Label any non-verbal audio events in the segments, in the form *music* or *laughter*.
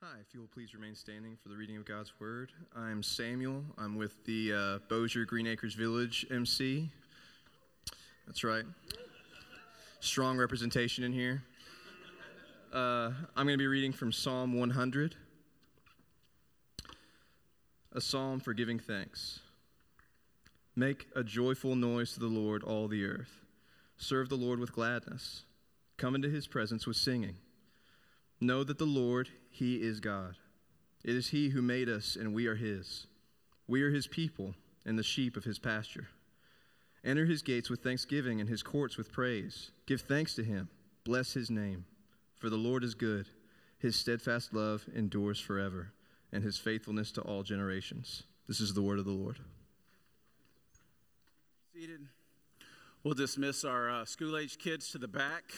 Hi, if you will please remain standing for the reading of God's Word. I'm Samuel. I'm with the uh, Bossier Green Acres Village MC. That's right. Strong representation in here. Uh, I'm going to be reading from Psalm 100, a psalm for giving thanks. Make a joyful noise to the Lord, all the earth. Serve the Lord with gladness. Come into his presence with singing. Know that the Lord, He is God. It is He who made us, and we are His. We are His people, and the sheep of His pasture. Enter His gates with thanksgiving, and His courts with praise. Give thanks to Him. Bless His name. For the Lord is good. His steadfast love endures forever, and His faithfulness to all generations. This is the word of the Lord. Seated. We'll dismiss our uh, school age kids to the back.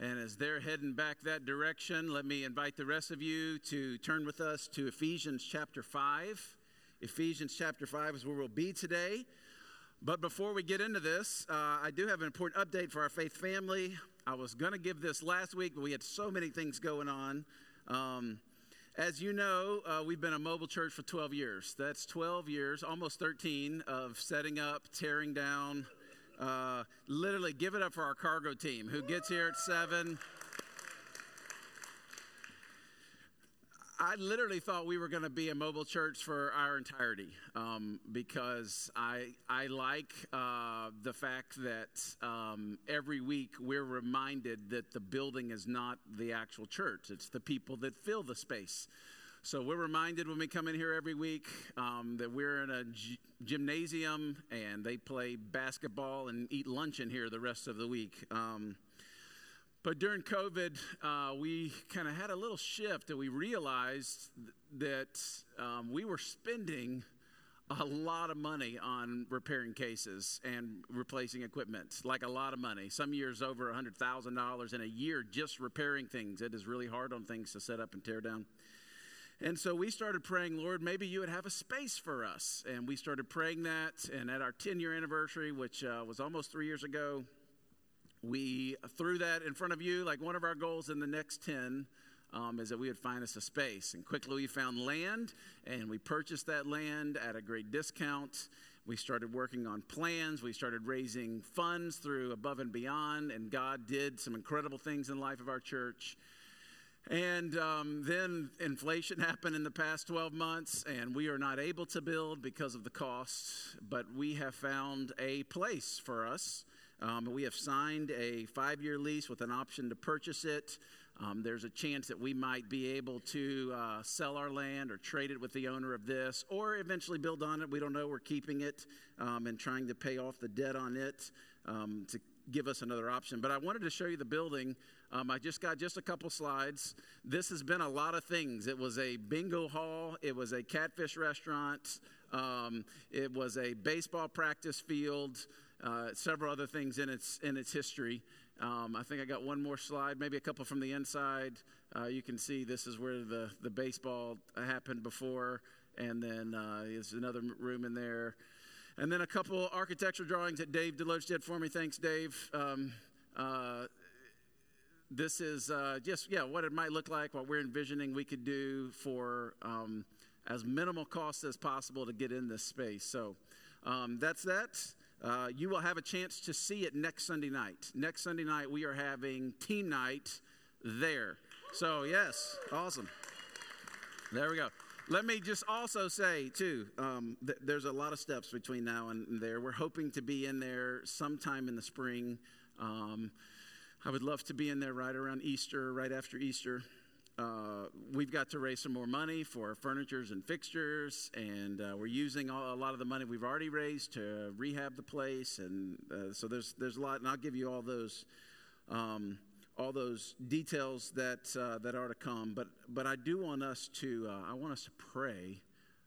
And as they're heading back that direction, let me invite the rest of you to turn with us to Ephesians chapter 5. Ephesians chapter 5 is where we'll be today. But before we get into this, uh, I do have an important update for our faith family. I was going to give this last week, but we had so many things going on. Um, as you know, uh, we've been a mobile church for 12 years. That's 12 years, almost 13, of setting up, tearing down, uh, literally, give it up for our cargo team who gets here at 7. I literally thought we were going to be a mobile church for our entirety um, because I, I like uh, the fact that um, every week we're reminded that the building is not the actual church, it's the people that fill the space. So we're reminded when we come in here every week um, that we're in a g- gymnasium and they play basketball and eat lunch in here the rest of the week. Um, but during COVID, uh, we kind of had a little shift and we realized that um, we were spending a lot of money on repairing cases and replacing equipment, like a lot of money. Some years over $100,000 in a year just repairing things. It is really hard on things to set up and tear down. And so we started praying, Lord, maybe you would have a space for us. And we started praying that. And at our 10 year anniversary, which uh, was almost three years ago, we threw that in front of you like one of our goals in the next 10 um, is that we would find us a space. And quickly we found land and we purchased that land at a great discount. We started working on plans. We started raising funds through Above and Beyond. And God did some incredible things in the life of our church. And um, then inflation happened in the past 12 months, and we are not able to build because of the costs. But we have found a place for us. Um, we have signed a five year lease with an option to purchase it. Um, there's a chance that we might be able to uh, sell our land or trade it with the owner of this or eventually build on it. We don't know. We're keeping it um, and trying to pay off the debt on it um, to give us another option. But I wanted to show you the building. Um, I just got just a couple slides. This has been a lot of things. It was a bingo hall, it was a catfish restaurant, um, it was a baseball practice field, uh, several other things in its in its history. Um, I think I got one more slide, maybe a couple from the inside. Uh, you can see this is where the, the baseball happened before, and then uh, there's another room in there. And then a couple architectural drawings that Dave Deloach did for me. Thanks, Dave. Um, uh, this is uh, just, yeah, what it might look like, what we're envisioning we could do for um, as minimal cost as possible to get in this space. So um, that's that. Uh, you will have a chance to see it next Sunday night. Next Sunday night, we are having team night there. So, yes, awesome. There we go. Let me just also say, too, um, th- there's a lot of steps between now and there. We're hoping to be in there sometime in the spring. I would love to be in there right around Easter, right after Easter. Uh, we've got to raise some more money for furnitures and fixtures, and uh, we're using all, a lot of the money we've already raised to rehab the place. And uh, so there's there's a lot, and I'll give you all those. Um, all those details that uh, that are to come. But but I do want us to uh, I want us to pray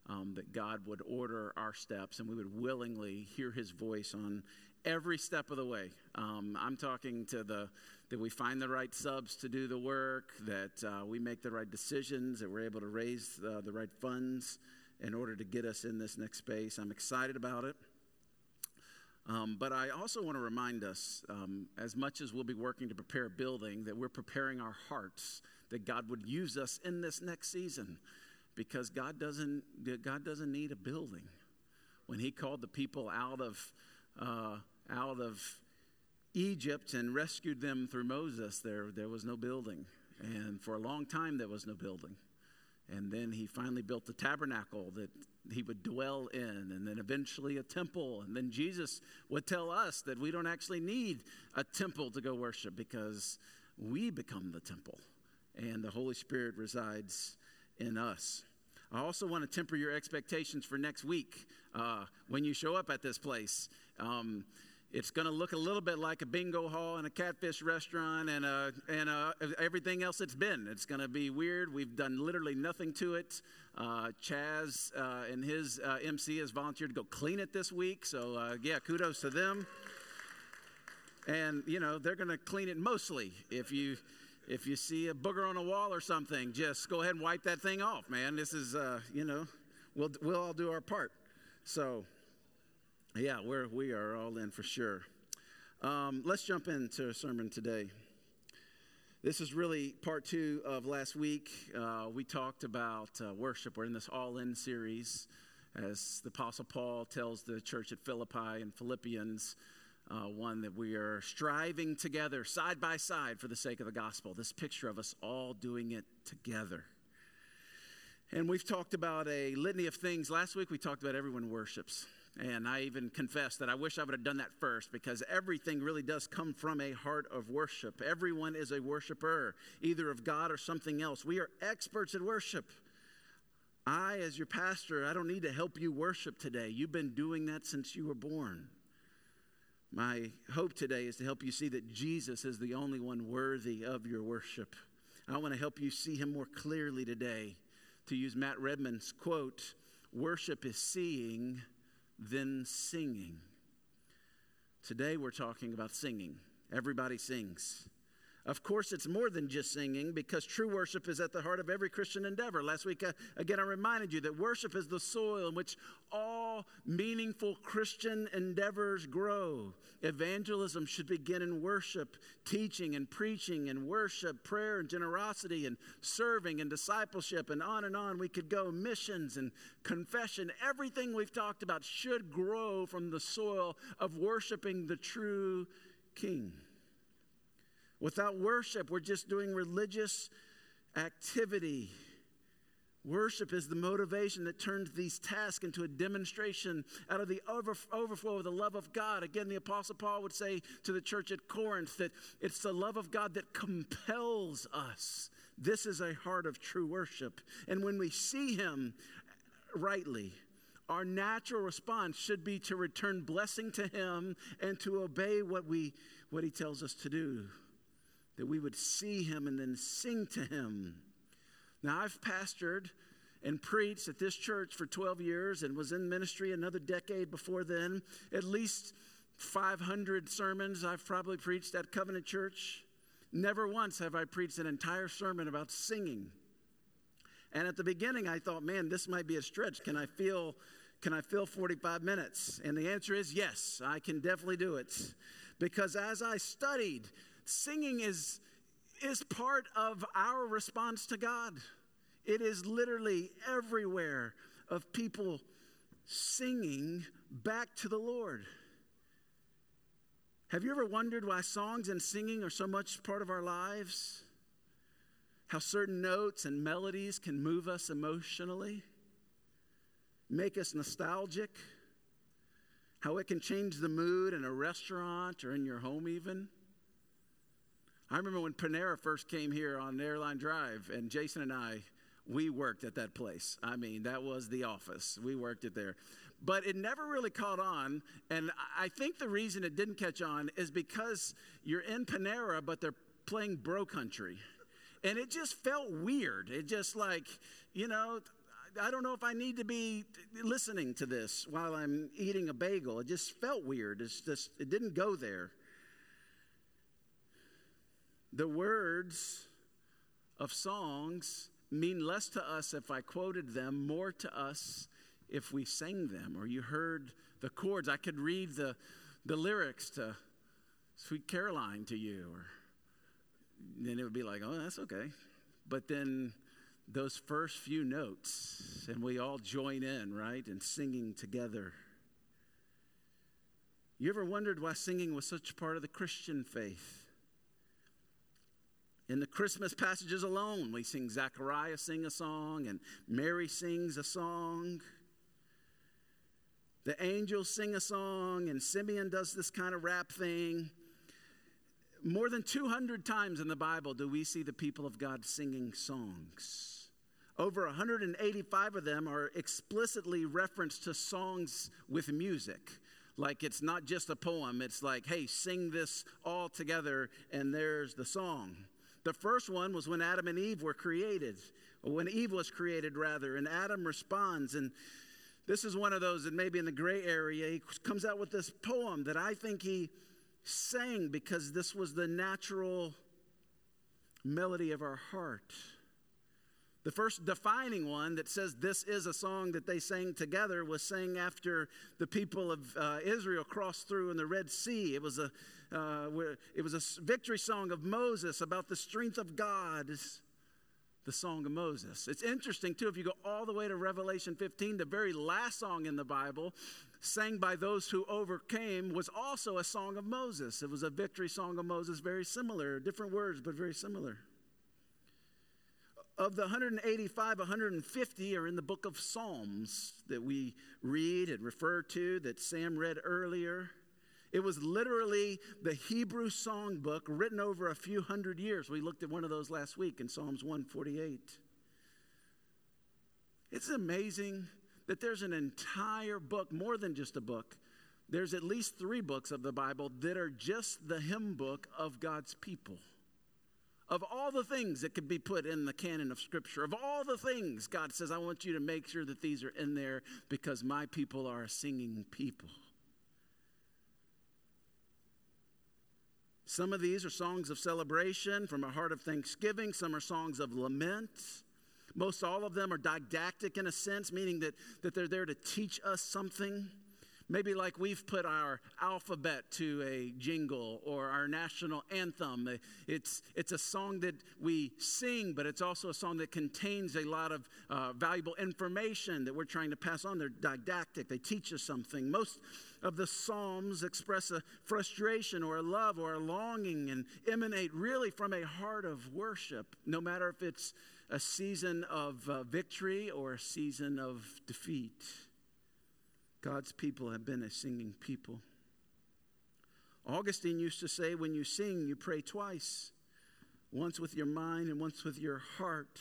um, that God would order our steps and we would willingly hear His voice on every step of the way. Um, I'm talking to the that we find the right subs to do the work, that uh, we make the right decisions, that we're able to raise uh, the right funds in order to get us in this next space. I'm excited about it. Um, but I also want to remind us, um, as much as we'll be working to prepare a building, that we're preparing our hearts that God would use us in this next season because God doesn't, God doesn't need a building. When He called the people out of, uh, out of Egypt and rescued them through Moses, there, there was no building. And for a long time, there was no building. And then he finally built the tabernacle that he would dwell in, and then eventually a temple. And then Jesus would tell us that we don't actually need a temple to go worship because we become the temple, and the Holy Spirit resides in us. I also want to temper your expectations for next week uh, when you show up at this place. Um, it's going to look a little bit like a bingo hall and a catfish restaurant and, a, and a, everything else it's been. It's going to be weird. We've done literally nothing to it. Uh, Chaz uh, and his uh, MC has volunteered to go clean it this week. So, uh, yeah, kudos to them. And, you know, they're going to clean it mostly. If you, if you see a booger on a wall or something, just go ahead and wipe that thing off, man. This is, uh, you know, we'll, we'll all do our part. So, yeah, we're, we are all in for sure. Um, let's jump into a sermon today. This is really part two of last week. Uh, we talked about uh, worship. We're in this all in series as the Apostle Paul tells the church at Philippi and Philippians. Uh, one that we are striving together, side by side, for the sake of the gospel. This picture of us all doing it together. And we've talked about a litany of things. Last week we talked about everyone worships. And I even confess that I wish I would have done that first because everything really does come from a heart of worship. Everyone is a worshiper, either of God or something else. We are experts at worship. I, as your pastor, I don't need to help you worship today. You've been doing that since you were born. My hope today is to help you see that Jesus is the only one worthy of your worship. I want to help you see him more clearly today. To use Matt Redman's quote, worship is seeing than singing. Today we're talking about singing. Everybody sings. Of course, it's more than just singing because true worship is at the heart of every Christian endeavor. Last week, uh, again, I reminded you that worship is the soil in which all meaningful Christian endeavors grow. Evangelism should begin in worship, teaching and preaching and worship, prayer and generosity and serving and discipleship, and on and on we could go. Missions and confession, everything we've talked about should grow from the soil of worshiping the true King. Without worship, we're just doing religious activity. Worship is the motivation that turns these tasks into a demonstration out of the over, overflow of the love of God. Again, the Apostle Paul would say to the church at Corinth that it's the love of God that compels us. This is a heart of true worship. And when we see Him rightly, our natural response should be to return blessing to Him and to obey what, we, what He tells us to do that we would see him and then sing to him. Now, I've pastored and preached at this church for 12 years and was in ministry another decade before then. At least 500 sermons I've probably preached at Covenant Church. Never once have I preached an entire sermon about singing. And at the beginning, I thought, man, this might be a stretch. Can I feel, can I fill 45 minutes? And the answer is yes, I can definitely do it. Because as I studied Singing is, is part of our response to God. It is literally everywhere of people singing back to the Lord. Have you ever wondered why songs and singing are so much part of our lives? How certain notes and melodies can move us emotionally, make us nostalgic, how it can change the mood in a restaurant or in your home, even. I remember when Panera first came here on Airline Drive, and Jason and I, we worked at that place. I mean, that was the office. We worked it there. But it never really caught on. And I think the reason it didn't catch on is because you're in Panera, but they're playing bro country. And it just felt weird. It just like, you know, I don't know if I need to be listening to this while I'm eating a bagel. It just felt weird. It's just, it didn't go there. The words of songs mean less to us if I quoted them, more to us if we sang them or you heard the chords. I could read the, the lyrics to Sweet Caroline to you, or then it would be like, oh, that's okay. but then those first few notes, and we all join in, right, and singing together. You ever wondered why singing was such part of the Christian faith? In the Christmas passages alone, we sing Zachariah sing a song and Mary sings a song. The angels sing a song and Simeon does this kind of rap thing. More than 200 times in the Bible do we see the people of God singing songs. Over 185 of them are explicitly referenced to songs with music. Like it's not just a poem, it's like, hey, sing this all together, and there's the song. The first one was when Adam and Eve were created, or when Eve was created, rather, and Adam responds. And this is one of those that maybe in the gray area, he comes out with this poem that I think he sang because this was the natural melody of our heart. The first defining one that says this is a song that they sang together was sang after the people of uh, Israel crossed through in the Red Sea. It was a uh, it was a victory song of Moses about the strength of God. It's the song of Moses. It's interesting, too, if you go all the way to Revelation 15, the very last song in the Bible, sang by those who overcame, was also a song of Moses. It was a victory song of Moses, very similar, different words, but very similar. Of the 185, 150 are in the book of Psalms that we read and refer to, that Sam read earlier. It was literally the Hebrew songbook written over a few hundred years. We looked at one of those last week in Psalms 148. It's amazing that there's an entire book, more than just a book. There's at least three books of the Bible that are just the hymn book of God's people. Of all the things that could be put in the canon of Scripture, of all the things, God says, I want you to make sure that these are in there because my people are a singing people. Some of these are songs of celebration from a heart of thanksgiving, some are songs of lament. Most all of them are didactic in a sense, meaning that, that they're there to teach us something. Maybe like we've put our alphabet to a jingle or our national anthem. It's, it's a song that we sing, but it's also a song that contains a lot of uh, valuable information that we're trying to pass on. They're didactic, they teach us something. Most of the Psalms express a frustration or a love or a longing and emanate really from a heart of worship, no matter if it's a season of uh, victory or a season of defeat. God's people have been a singing people. Augustine used to say, when you sing, you pray twice once with your mind and once with your heart.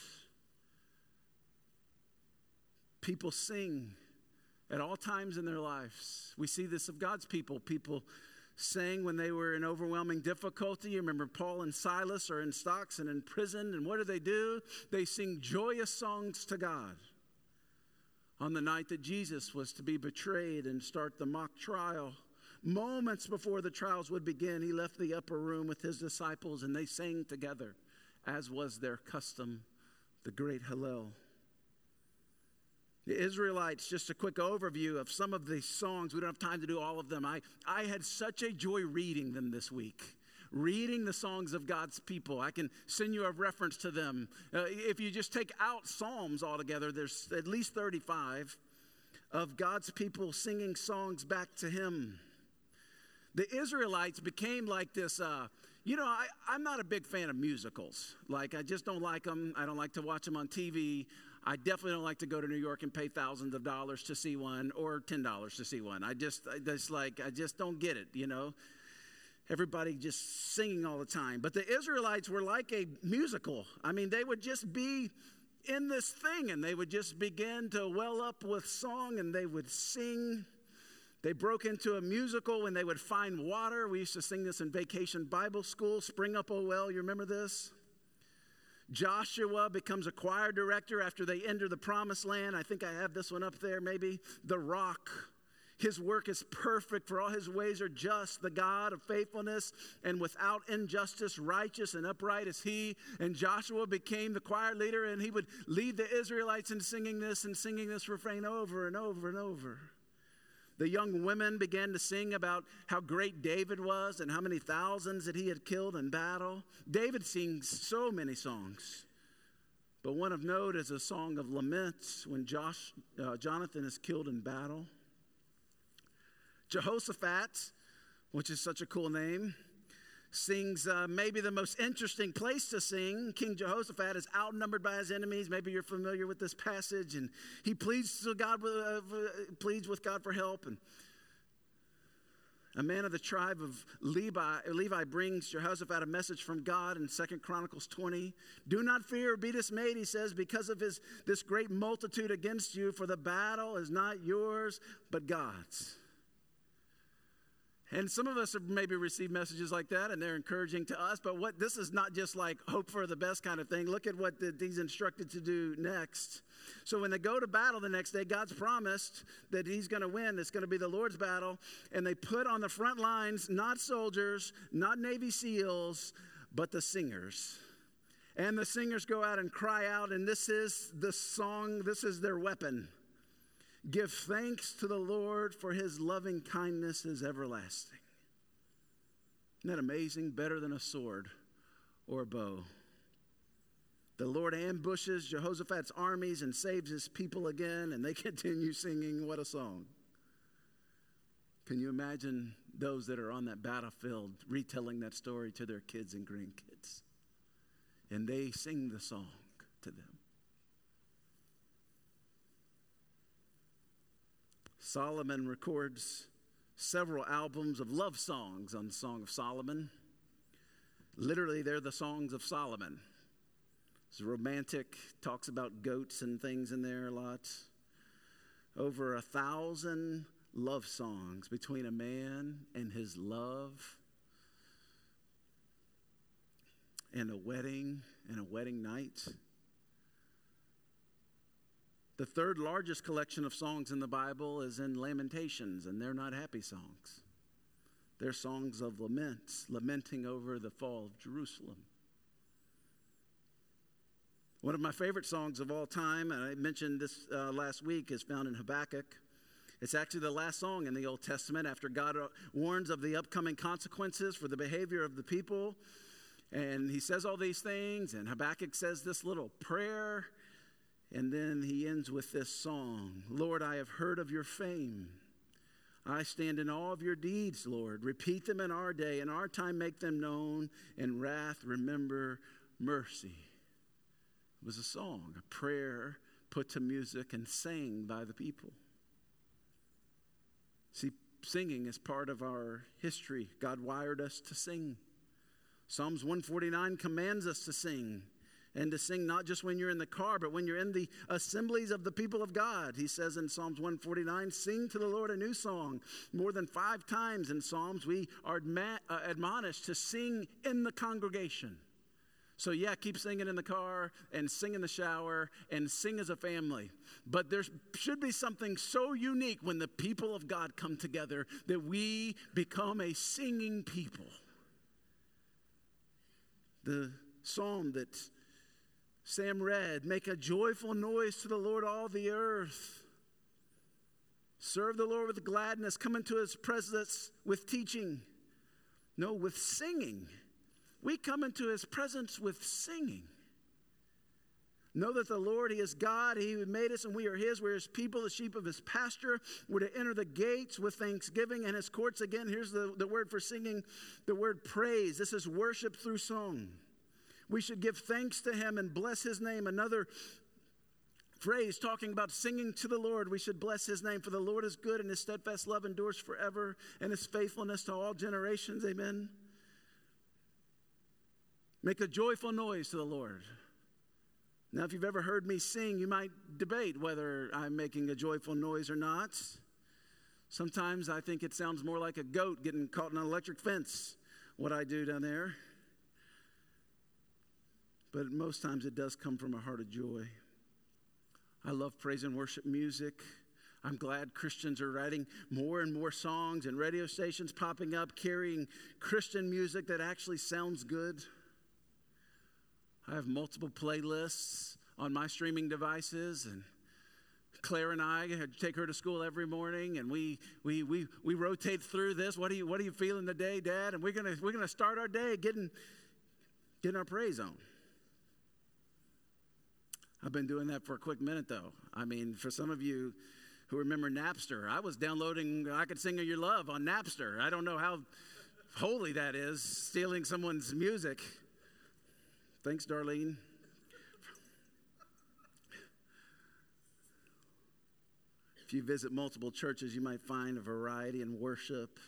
People sing at all times in their lives. We see this of God's people. People sang when they were in overwhelming difficulty. You remember Paul and Silas are in stocks and in prison, and what do they do? They sing joyous songs to God. On the night that Jesus was to be betrayed and start the mock trial, moments before the trials would begin, he left the upper room with his disciples and they sang together, as was their custom, the great Hallel. The Israelites, just a quick overview of some of these songs. We don't have time to do all of them. I, I had such a joy reading them this week. Reading the songs of God's people. I can send you a reference to them. Uh, if you just take out Psalms altogether, there's at least 35 of God's people singing songs back to Him. The Israelites became like this. Uh, you know, I, I'm not a big fan of musicals. Like, I just don't like them. I don't like to watch them on TV. I definitely don't like to go to New York and pay thousands of dollars to see one or ten dollars to see one. I just, I just like, I just don't get it. You know, everybody just singing all the time. But the Israelites were like a musical. I mean, they would just be in this thing and they would just begin to well up with song and they would sing. They broke into a musical when they would find water. We used to sing this in vacation Bible school. Spring up, oh well. You remember this? Joshua becomes a choir director after they enter the promised land. I think I have this one up there, maybe. The rock. His work is perfect, for all his ways are just. The God of faithfulness and without injustice, righteous and upright is he. And Joshua became the choir leader, and he would lead the Israelites in singing this and singing this refrain over and over and over. The young women began to sing about how great David was and how many thousands that he had killed in battle. David sings so many songs But one of note is a song of lament when Josh, uh, Jonathan is killed in battle. Jehoshaphat, which is such a cool name, sings uh, maybe the most interesting place to sing. King Jehoshaphat is outnumbered by his enemies. Maybe you're familiar with this passage, and he pleads to God, uh, pleads with God for help. And a man of the tribe of Levi, Levi brings Jehoshaphat a message from God in Second Chronicles 20. Do not fear or be dismayed, he says, because of his, this great multitude against you, for the battle is not yours, but God's. And some of us have maybe received messages like that, and they're encouraging to us. But what this is not just like hope for the best kind of thing. Look at what the, he's instructed to do next. So when they go to battle the next day, God's promised that He's going to win. It's going to be the Lord's battle, and they put on the front lines not soldiers, not Navy SEALs, but the singers. And the singers go out and cry out, and this is the song. This is their weapon. Give thanks to the Lord, for his loving kindness is everlasting. Isn't that amazing? Better than a sword or a bow. The Lord ambushes Jehoshaphat's armies and saves his people again, and they *laughs* continue singing, What a song! Can you imagine those that are on that battlefield retelling that story to their kids and grandkids? And they sing the song to them. Solomon records several albums of love songs on Song of Solomon. Literally, they're the songs of Solomon. It's romantic, talks about goats and things in there a lot. Over a thousand love songs between a man and his love, and a wedding and a wedding night. The third largest collection of songs in the Bible is in Lamentations, and they're not happy songs. They're songs of laments, lamenting over the fall of Jerusalem. One of my favorite songs of all time, and I mentioned this uh, last week, is found in Habakkuk. It's actually the last song in the Old Testament after God uh, warns of the upcoming consequences for the behavior of the people. And he says all these things, and Habakkuk says this little prayer and then he ends with this song Lord, I have heard of your fame. I stand in awe of your deeds, Lord. Repeat them in our day. In our time, make them known. In wrath, remember mercy. It was a song, a prayer put to music and sang by the people. See, singing is part of our history. God wired us to sing. Psalms 149 commands us to sing and to sing not just when you're in the car, but when you're in the assemblies of the people of God. He says in Psalms 149, Sing to the Lord a new song. More than five times in Psalms, we are uh, admonished to sing in the congregation. So, yeah, keep singing in the car and sing in the shower and sing as a family. But there should be something so unique when the people of God come together that we become a singing people. The psalm that Sam read, Make a joyful noise to the Lord, all the earth. Serve the Lord with gladness. Come into his presence with teaching. No, with singing. We come into his presence with singing. Know that the Lord, He is God. He made us and we are His. We're His people, the sheep of His pasture. We're to enter the gates with thanksgiving and His courts. Again, here's the, the word for singing the word praise. This is worship through song. We should give thanks to him and bless his name. Another phrase talking about singing to the Lord, we should bless his name. For the Lord is good and his steadfast love endures forever and his faithfulness to all generations. Amen. Make a joyful noise to the Lord. Now, if you've ever heard me sing, you might debate whether I'm making a joyful noise or not. Sometimes I think it sounds more like a goat getting caught in an electric fence, what I do down there but most times it does come from a heart of joy. I love praise and worship music. I'm glad Christians are writing more and more songs and radio stations popping up carrying Christian music that actually sounds good. I have multiple playlists on my streaming devices and Claire and I take her to school every morning, and we we we we rotate through this. What are you What are you feeling today, Dad? And we're gonna we're gonna start our day getting getting our praise on. I've been doing that for a quick minute, though. I mean, for some of you who remember Napster, I was downloading I Could Sing Your Love on Napster. I don't know how holy that is, stealing someone's music. Thanks, Darlene. If you visit multiple churches, you might find a variety in worship,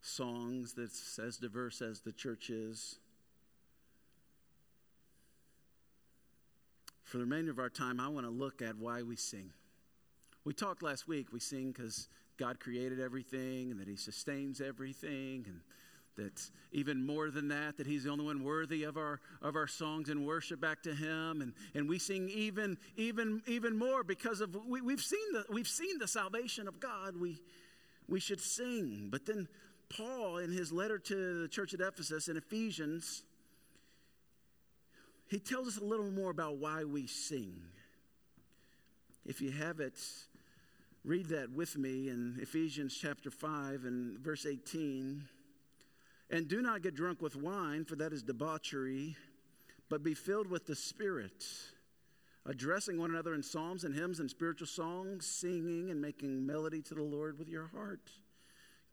songs that's as diverse as the church is. For the remainder of our time, I want to look at why we sing. We talked last week, we sing because God created everything and that He sustains everything and that even more than that that he's the only one worthy of our of our songs and worship back to him and and we sing even even even more because of we, we've seen the we've seen the salvation of god we we should sing but then paul in his letter to the church at ephesus in ephesians he tells us a little more about why we sing. If you have it read that with me in ephesians chapter 5 and verse 18 and do not get drunk with wine, for that is debauchery, but be filled with the Spirit, addressing one another in psalms and hymns and spiritual songs, singing and making melody to the Lord with your heart,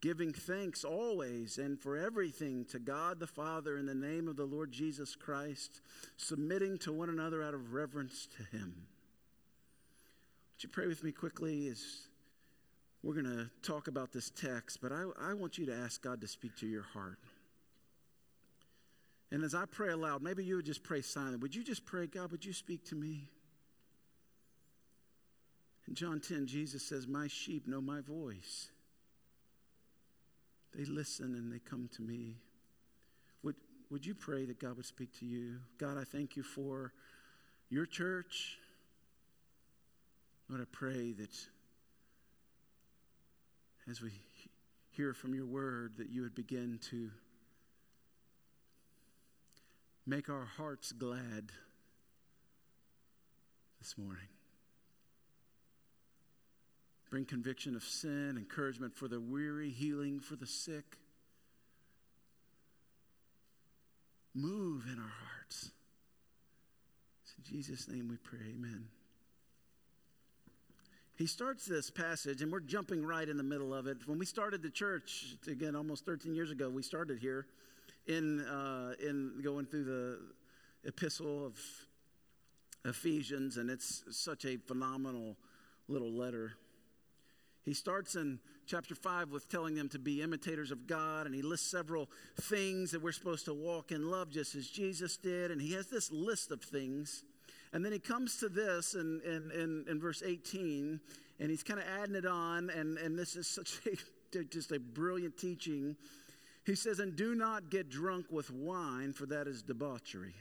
giving thanks always and for everything to God the Father in the name of the Lord Jesus Christ, submitting to one another out of reverence to Him. Would you pray with me quickly as we're going to talk about this text, but I, I want you to ask God to speak to your heart. And as I pray aloud, maybe you would just pray silently. Would you just pray, God, would you speak to me? In John 10, Jesus says, My sheep know my voice. They listen and they come to me. Would, would you pray that God would speak to you? God, I thank you for your church. Lord, I pray that as we hear from your word, that you would begin to make our hearts glad this morning. Bring conviction of sin, encouragement for the weary, healing for the sick. Move in our hearts. It's in Jesus' name we pray. Amen he starts this passage, and we're jumping right in the middle of it. When we started the church, again, almost 13 years ago, we started here in, uh, in going through the epistle of Ephesians, and it's such a phenomenal little letter. He starts in chapter 5 with telling them to be imitators of God, and he lists several things that we're supposed to walk in love just as Jesus did. And he has this list of things and then he comes to this in, in, in, in verse 18, and he's kind of adding it on, and, and this is such a, *laughs* just a brilliant teaching. He says, And do not get drunk with wine, for that is debauchery.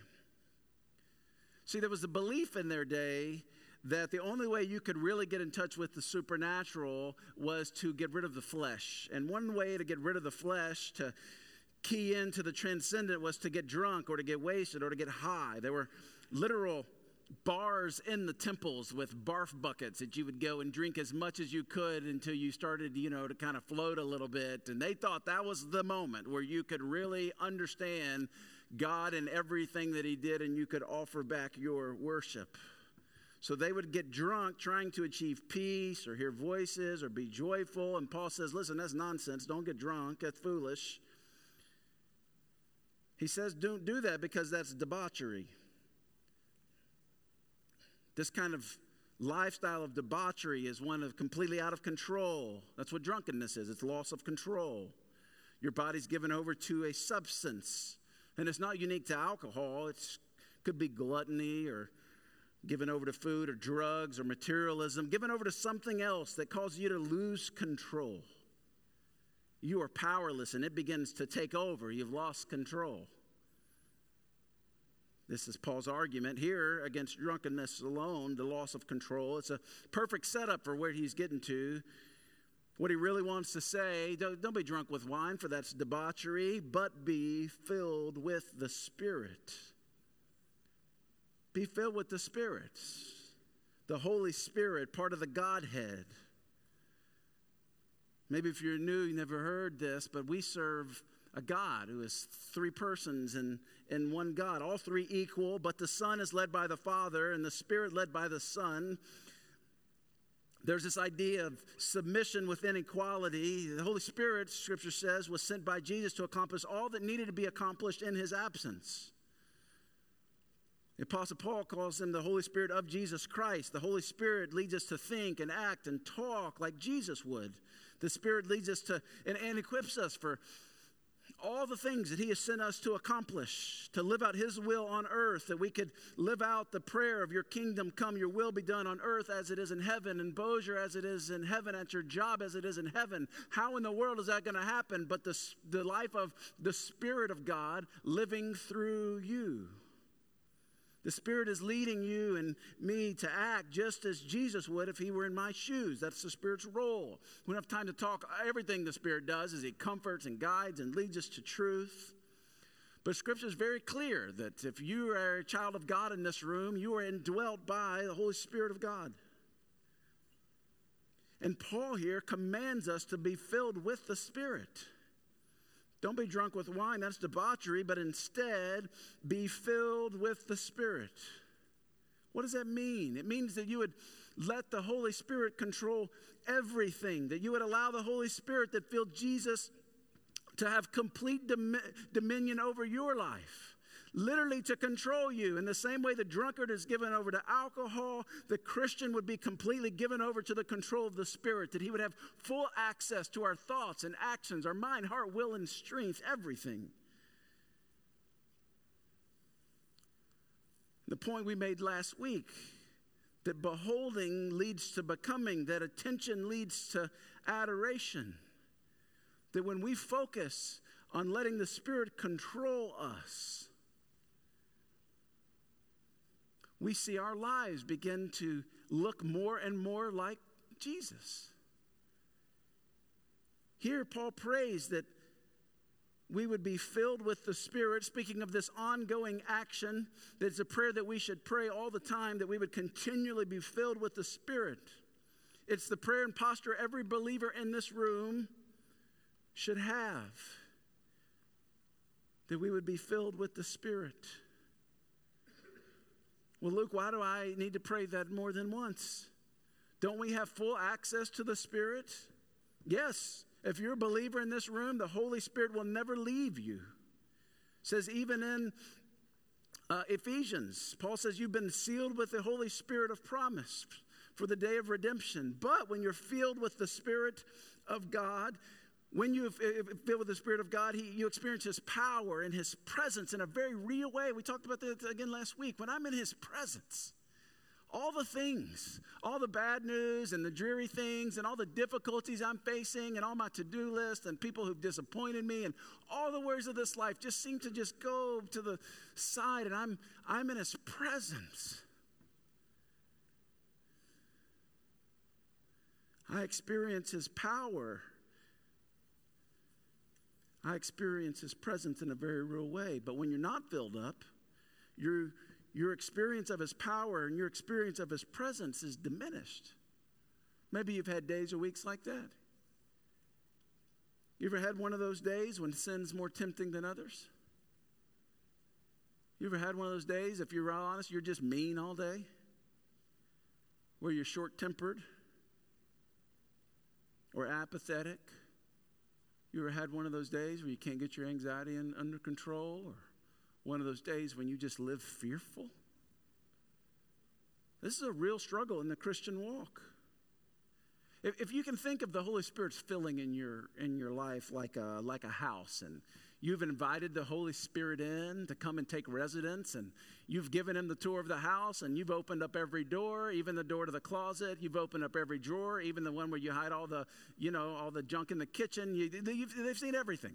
See, there was a belief in their day that the only way you could really get in touch with the supernatural was to get rid of the flesh. And one way to get rid of the flesh, to key into the transcendent, was to get drunk or to get wasted or to get high. There were literal bars in the temples with barf buckets that you would go and drink as much as you could until you started, you know, to kind of float a little bit. And they thought that was the moment where you could really understand God and everything that He did and you could offer back your worship. So they would get drunk trying to achieve peace or hear voices or be joyful. And Paul says, listen, that's nonsense. Don't get drunk. That's foolish. He says, don't do that because that's debauchery. This kind of lifestyle of debauchery is one of completely out of control. That's what drunkenness is it's loss of control. Your body's given over to a substance. And it's not unique to alcohol, it could be gluttony or given over to food or drugs or materialism, given over to something else that causes you to lose control. You are powerless and it begins to take over. You've lost control. This is Paul's argument here against drunkenness alone, the loss of control. It's a perfect setup for where he's getting to. What he really wants to say don't, don't be drunk with wine, for that's debauchery, but be filled with the Spirit. Be filled with the Spirit, the Holy Spirit, part of the Godhead. Maybe if you're new, you never heard this, but we serve a God who is three persons and, and one God, all three equal, but the Son is led by the Father and the Spirit led by the Son. There's this idea of submission within equality. The Holy Spirit, Scripture says, was sent by Jesus to accomplish all that needed to be accomplished in his absence. The Apostle Paul calls him the Holy Spirit of Jesus Christ. The Holy Spirit leads us to think and act and talk like Jesus would. The Spirit leads us to and, and equips us for all the things that He has sent us to accomplish, to live out His will on earth, that we could live out the prayer of Your kingdom come, Your will be done on earth as it is in heaven, and Bossier as it is in heaven, at your job as it is in heaven. How in the world is that going to happen? But the, the life of the Spirit of God living through you. The Spirit is leading you and me to act just as Jesus would if He were in my shoes. That's the Spirit's role. We don't have time to talk. Everything the Spirit does is He comforts and guides and leads us to truth. But Scripture is very clear that if you are a child of God in this room, you are indwelt by the Holy Spirit of God. And Paul here commands us to be filled with the Spirit. Don't be drunk with wine, that's debauchery, but instead be filled with the Spirit. What does that mean? It means that you would let the Holy Spirit control everything, that you would allow the Holy Spirit that filled Jesus to have complete dom- dominion over your life literally to control you. In the same way the drunkard is given over to alcohol, the Christian would be completely given over to the control of the Spirit, that he would have full access to our thoughts and actions, our mind, heart, will, and strength, everything. The point we made last week that beholding leads to becoming, that attention leads to adoration. That when we focus on letting the Spirit control us, we see our lives begin to look more and more like Jesus. Here, Paul prays that we would be filled with the Spirit. Speaking of this ongoing action, that's a prayer that we should pray all the time, that we would continually be filled with the Spirit. It's the prayer and posture every believer in this room should have, that we would be filled with the Spirit. Well, Luke, why do I need to pray that more than once? Don't we have full access to the Spirit? Yes. If you're a believer in this room, the Holy Spirit will never leave you. It says even in uh, Ephesians, Paul says you've been sealed with the Holy Spirit of promise for the day of redemption. But when you're filled with the Spirit of God, when you filled with the Spirit of God, he, you experience His power and His presence in a very real way. We talked about that again last week. When I'm in His presence, all the things, all the bad news and the dreary things and all the difficulties I'm facing and all my to do list and people who've disappointed me and all the worries of this life just seem to just go to the side and I'm, I'm in His presence. I experience His power I experience His presence in a very real way. But when you're not filled up, your, your experience of His power and your experience of His presence is diminished. Maybe you've had days or weeks like that. You ever had one of those days when sin's more tempting than others? You ever had one of those days, if you're honest, you're just mean all day? Where you're short tempered or apathetic? You ever had one of those days where you can't get your anxiety in, under control? Or one of those days when you just live fearful? This is a real struggle in the Christian walk. If, if you can think of the Holy Spirit's filling in your, in your life like a, like a house, and You've invited the Holy Spirit in to come and take residence, and you've given him the tour of the house, and you've opened up every door, even the door to the closet. You've opened up every drawer, even the one where you hide all the, you know, all the junk in the kitchen. You, they've seen everything.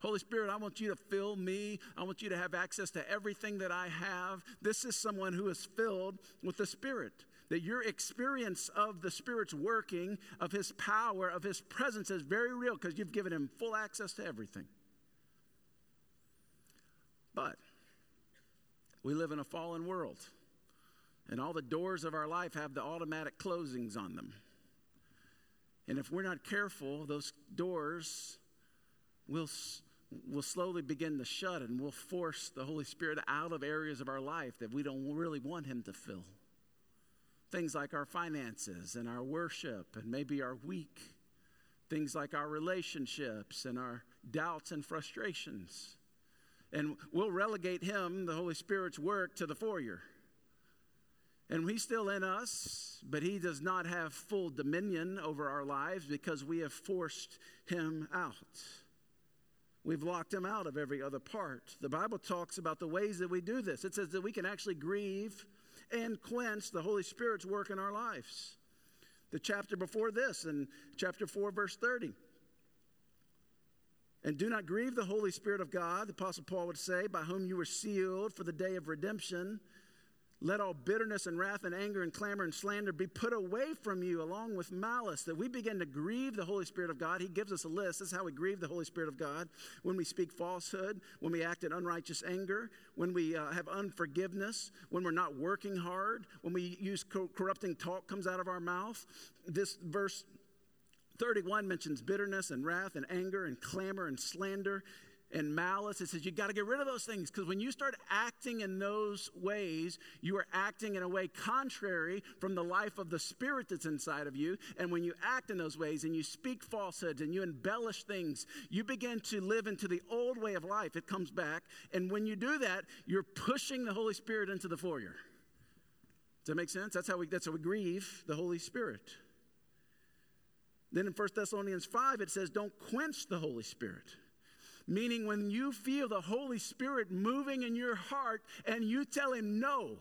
Holy Spirit, I want you to fill me. I want you to have access to everything that I have. This is someone who is filled with the Spirit that your experience of the Spirit's working, of His power, of His presence is very real because you've given Him full access to everything. But we live in a fallen world, and all the doors of our life have the automatic closings on them. And if we're not careful, those doors we'll, we'll slowly begin to shut and we'll force the Holy Spirit out of areas of our life that we don't really want Him to fill. Things like our finances and our worship and maybe our week. Things like our relationships and our doubts and frustrations. And we'll relegate Him, the Holy Spirit's work, to the foyer. And He's still in us, but He does not have full dominion over our lives because we have forced Him out. We've locked Him out of every other part. The Bible talks about the ways that we do this. It says that we can actually grieve and quench the Holy Spirit's work in our lives. The chapter before this, in chapter 4, verse 30. And do not grieve the Holy Spirit of God, the Apostle Paul would say, by whom you were sealed for the day of redemption. Let all bitterness and wrath and anger and clamor and slander be put away from you along with malice, that we begin to grieve the Holy Spirit of God. He gives us a list. This is how we grieve the Holy Spirit of God. When we speak falsehood, when we act in unrighteous anger, when we uh, have unforgiveness, when we're not working hard, when we use co- corrupting talk comes out of our mouth. This verse 31 mentions bitterness and wrath and anger and clamor and slander and malice. It says you got to get rid of those things because when you start acting in those ways, you are acting in a way contrary from the life of the spirit that's inside of you. And when you act in those ways and you speak falsehoods and you embellish things, you begin to live into the old way of life. It comes back. And when you do that, you're pushing the Holy Spirit into the foyer. Does that make sense? That's how we, that's how we grieve the Holy Spirit. Then in 1 Thessalonians 5, it says, Don't quench the Holy Spirit. Meaning, when you feel the Holy Spirit moving in your heart and you tell Him no,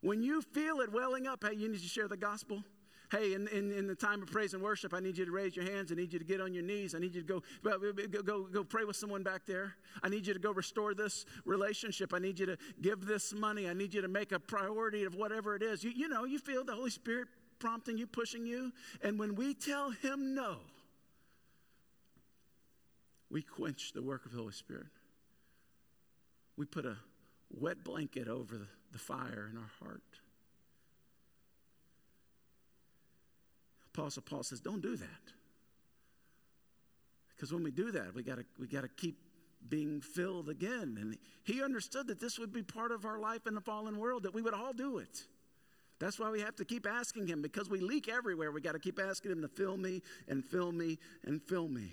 when you feel it welling up, hey, you need to share the gospel. Hey, in, in, in the time of praise and worship, I need you to raise your hands. I need you to get on your knees. I need you to go, go, go, go pray with someone back there. I need you to go restore this relationship. I need you to give this money. I need you to make a priority of whatever it is. You, you know, you feel the Holy Spirit prompting you, pushing you. And when we tell Him no, we quench the work of the Holy Spirit. We put a wet blanket over the, the fire in our heart. Apostle Paul says, don't do that. Because when we do that, we gotta we gotta keep being filled again. And he understood that this would be part of our life in the fallen world, that we would all do it. That's why we have to keep asking him, because we leak everywhere. We got to keep asking him to fill me and fill me and fill me.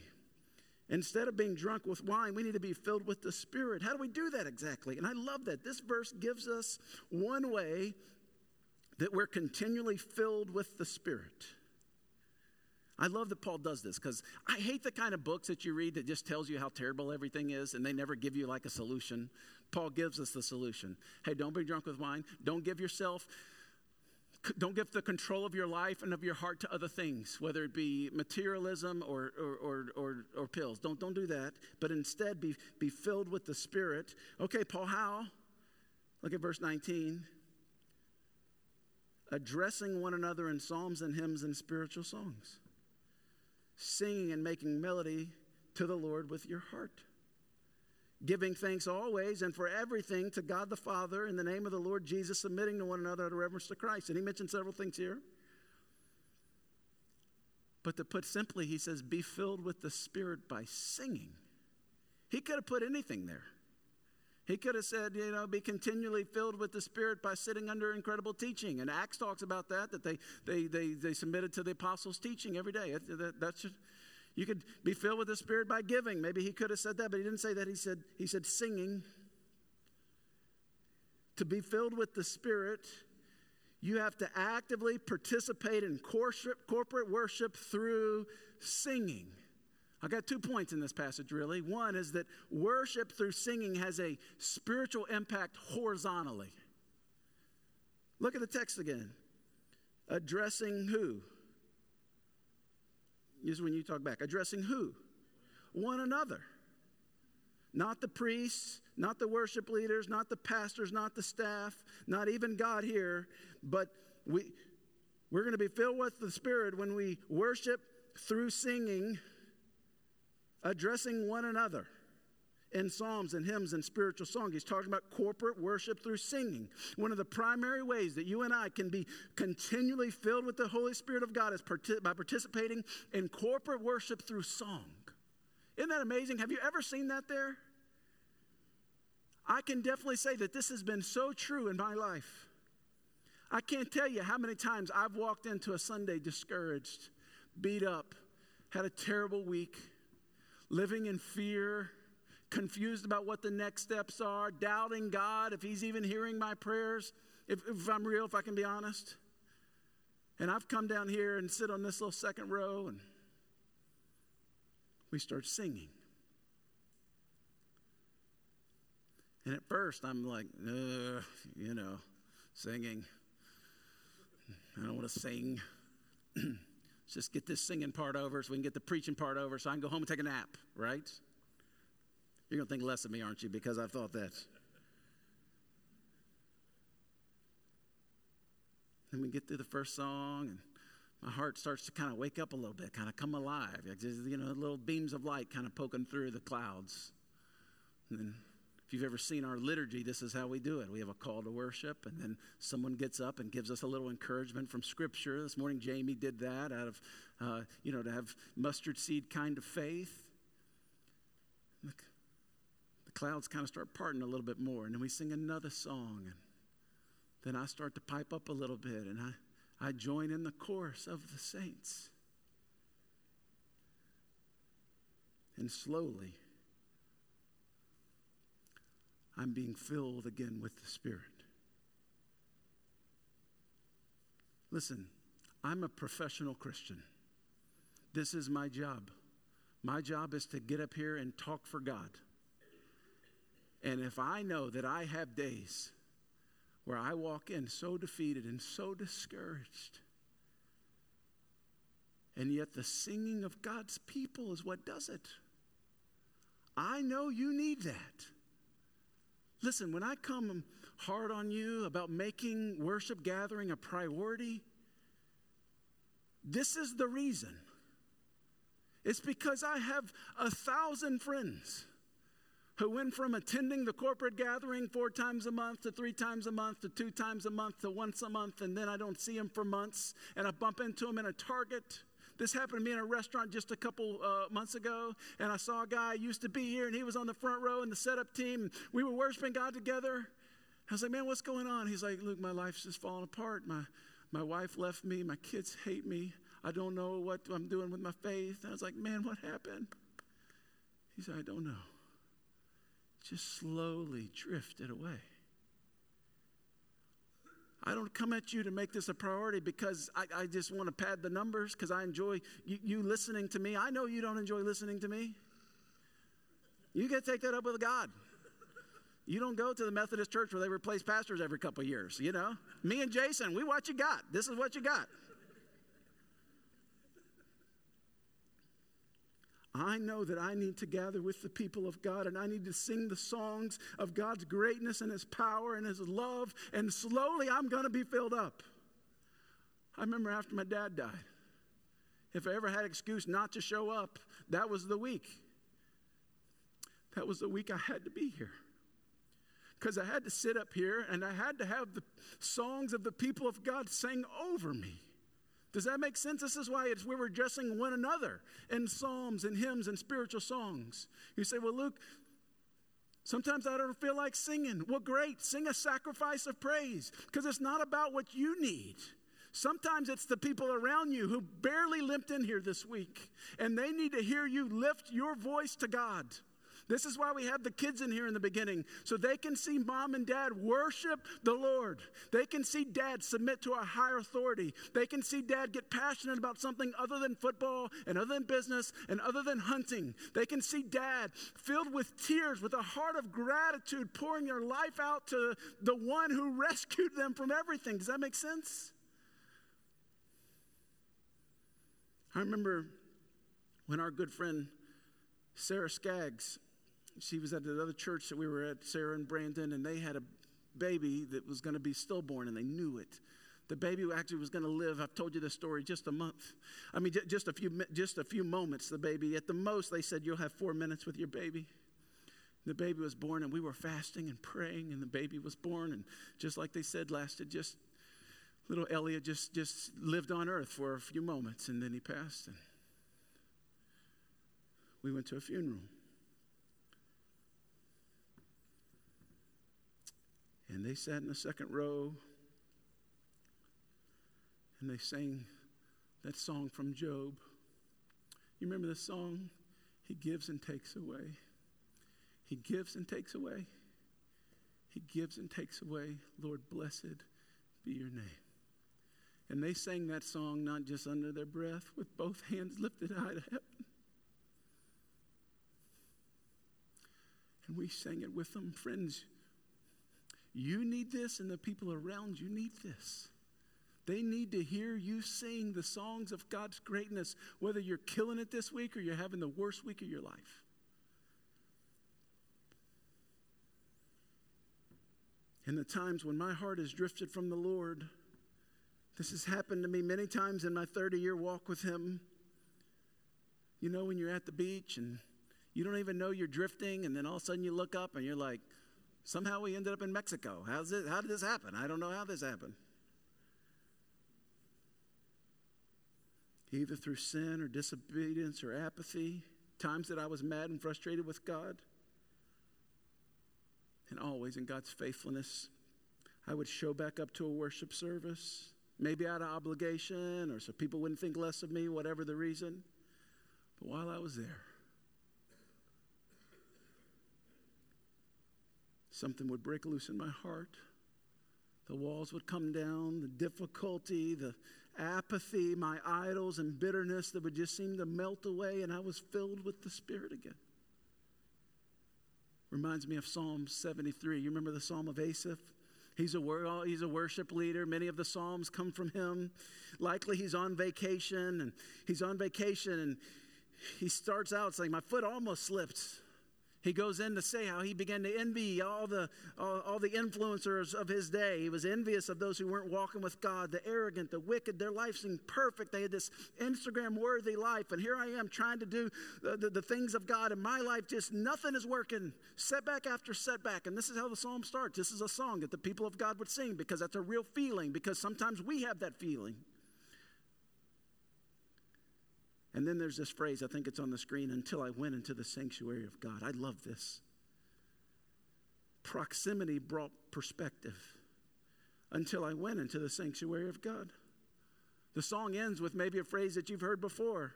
Instead of being drunk with wine, we need to be filled with the Spirit. How do we do that exactly? And I love that. This verse gives us one way that we're continually filled with the Spirit. I love that Paul does this because I hate the kind of books that you read that just tells you how terrible everything is and they never give you like a solution. Paul gives us the solution. Hey, don't be drunk with wine. Don't give yourself *coughs* don't give the control of your life and of your heart to other things, whether it be materialism or, or, or, or, pills. Don't, don't do that, but instead be, be filled with the Spirit. Okay, Paul, how? Look at verse 19. Addressing one another in psalms and hymns and spiritual songs, singing and making melody to the Lord with your heart giving thanks always and for everything to God the Father in the name of the Lord Jesus, submitting to one another out of reverence to Christ. And he mentioned several things here. But to put simply, he says, be filled with the Spirit by singing. He could have put anything there. He could have said, you know, be continually filled with the Spirit by sitting under incredible teaching. And Acts talks about that, that they, they, they, they submitted to the apostles' teaching every day. That, that's just, you could be filled with the Spirit by giving. Maybe he could have said that, but he didn't say that. He said, he said singing. To be filled with the Spirit, you have to actively participate in corporate worship through singing. I got two points in this passage, really. One is that worship through singing has a spiritual impact horizontally. Look at the text again. Addressing who? Is when you talk back. Addressing who? One another. Not the priests, not the worship leaders, not the pastors, not the staff, not even God here, but we, we're going to be filled with the Spirit when we worship through singing, addressing one another in psalms and hymns and spiritual song. He's talking about corporate worship through singing. One of the primary ways that you and I can be continually filled with the Holy Spirit of God is by participating in corporate worship through song. Isn't that amazing? Have you ever seen that there? I can definitely say that this has been so true in my life. I can't tell you how many times I've walked into a Sunday discouraged, beat up, had a terrible week, living in fear, confused about what the next steps are, doubting God if He's even hearing my prayers, if, if I'm real, if I can be honest. And I've come down here and sit on this little second row and we start singing. And at first, I'm like, you know, singing. I don't want to sing. *clears throat* Let's just get this singing part over so we can get the preaching part over so I can go home and take a nap, right? You're going to think less of me, aren't you? Because I've thought that. Then we get through the first song, and my heart starts to kind of wake up a little bit, kind of come alive. Just, you know, little beams of light kind of poking through the clouds. And then, if you've ever seen our liturgy, this is how we do it. We have a call to worship, and then someone gets up and gives us a little encouragement from Scripture. This morning, Jamie did that out of, uh, you know, to have mustard seed kind of faith. The clouds kind of start parting a little bit more, and then we sing another song, and then I start to pipe up a little bit, and I I join in the chorus of the saints. And slowly, I'm being filled again with the Spirit. Listen, I'm a professional Christian. This is my job. My job is to get up here and talk for God. And if I know that I have days where I walk in so defeated and so discouraged. And yet, the singing of God's people is what does it. I know you need that. Listen, when I come hard on you about making worship gathering a priority, this is the reason. It's because I have a thousand friends who went from attending the corporate gathering four times a month to three times a month to two times a month to once a month, and then I don't see him for months, and I bump into him in a Target. This happened to me in a restaurant just a couple uh, months ago, and I saw a guy used to be here, and he was on the front row in the setup team. We were worshiping God together. I was like, "Man, what's going on?" He's like, "Look, my life's just falling apart. My my wife left me. My kids hate me. I don't know what I'm doing with my faith." I was like, "Man, what happened?" He said, "I don't know." Just slowly drifted away. I don't come at you to make this a priority because I, I just want to pad the numbers because I enjoy you, you, listening to me. I know you don't enjoy listening to me. You got to take that up with God. You don't go to the Methodist church where they replace pastors every couple years, you know? Me and Jason, we what you got. This is what you got. I know that I need to gather with the people of God and I need to sing the songs of God's greatness and His power and His love, and slowly I'm going to be filled up. I remember after my dad died, if I ever had excuse not to show up, that was the week. That was the week I had to be here. Because I had to sit up here and I had to have the songs of the people of God sang over me. Does that make sense? This is why it's we were addressing one another in psalms and hymns and spiritual songs. You say, well, Luke, sometimes I don't feel like singing. Well, great, sing a sacrifice of praise because it's not about what you need. Sometimes it's the people around you who barely limped in here this week, and they need to hear you lift your voice to God. This is why we have the kids in here in the beginning, so they can see mom and dad worship the Lord. They can see dad submit to a higher authority. They can see dad get passionate about something other than football and other than business and other than hunting. They can see dad filled with tears, with a heart of gratitude, pouring their life out to the one who rescued them from everything. Does that make sense? I remember when our good friend Sarah Skaggs she was at another church that we were at, Sarah and Brandon, and they had a baby that was going to be stillborn, and they knew it. The baby actually was going to live. I've told you this story just a month. I mean, just a few, just a few moments. The baby, at the most, they said you'll have four minutes with your baby. The baby was born, and we were fasting and praying, and the baby was born, and just like they said, lasted just little Elliot just just lived on earth for a few moments, and then he passed. And we went to a funeral. And they sat in the second row and they sang that song from Job. You remember the song? He gives and takes away. He gives and takes away. He gives and takes away. Lord, blessed be your name. And they sang that song not just under their breath, with both hands lifted high to heaven. And we sang it with them. Friends, you need this, and the people around you need this. They need to hear you sing the songs of God's greatness, whether you're killing it this week or you're having the worst week of your life. In the times when my heart has drifted from the Lord, this has happened to me many times in my 30 year walk with Him. You know, when you're at the beach and you don't even know you're drifting, and then all of a sudden you look up and you're like, somehow we ended up in Mexico. How's it, how did this happen? I don't know how this happened. Either through sin or disobedience or apathy, times that I was mad and frustrated with God and always in God's faithfulness. I would show back up to a worship service, maybe out of obligation or so people wouldn't think less of me, whatever the reason. But while I was there, something would break loose in my heart. The walls would come down, the difficulty, the apathy, my idols, and bitterness that would just seem to melt away, and I was filled with the Spirit again. Reminds me of Psalm 73. You remember the Psalm of Asaph? He's a, oh, he's a worship leader. Many of the Psalms come from him. Likely he's on vacation, and he's on vacation, and he starts out saying, My foot almost slipped. He goes in to say how he began to envy all the, all, all, the influencers of his day. He was envious of those who weren't walking with God, the arrogant, the wicked. Their life seemed perfect. They had this Instagram worthy life. And here I am trying to do the, the, the things of God, in my life just nothing is working. Setback after setback. And this is how the psalm starts. This is a song that the people of God would sing because that's a real feeling, because sometimes we have that feeling. And then there's this phrase, I think it's on the screen, until I went into the sanctuary of God. I love this. Proximity brought perspective until I went into the sanctuary of God. The song ends with maybe a phrase that you've heard before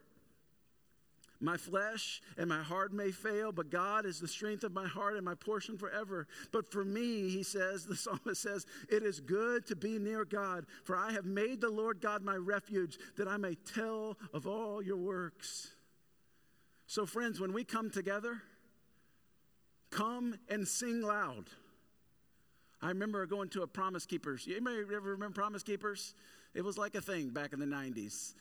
my flesh and my heart may fail, but God is the strength of my heart and my portion forever. But for me, he says, the psalmist says, it is good to be near God, for I have made the Lord God my refuge, that I may tell of all your works. So, friends, when we come together, come and sing loud. I remember going to a Promise Keepers. You ever remember Promise Keepers? It was like a thing back in the 90s.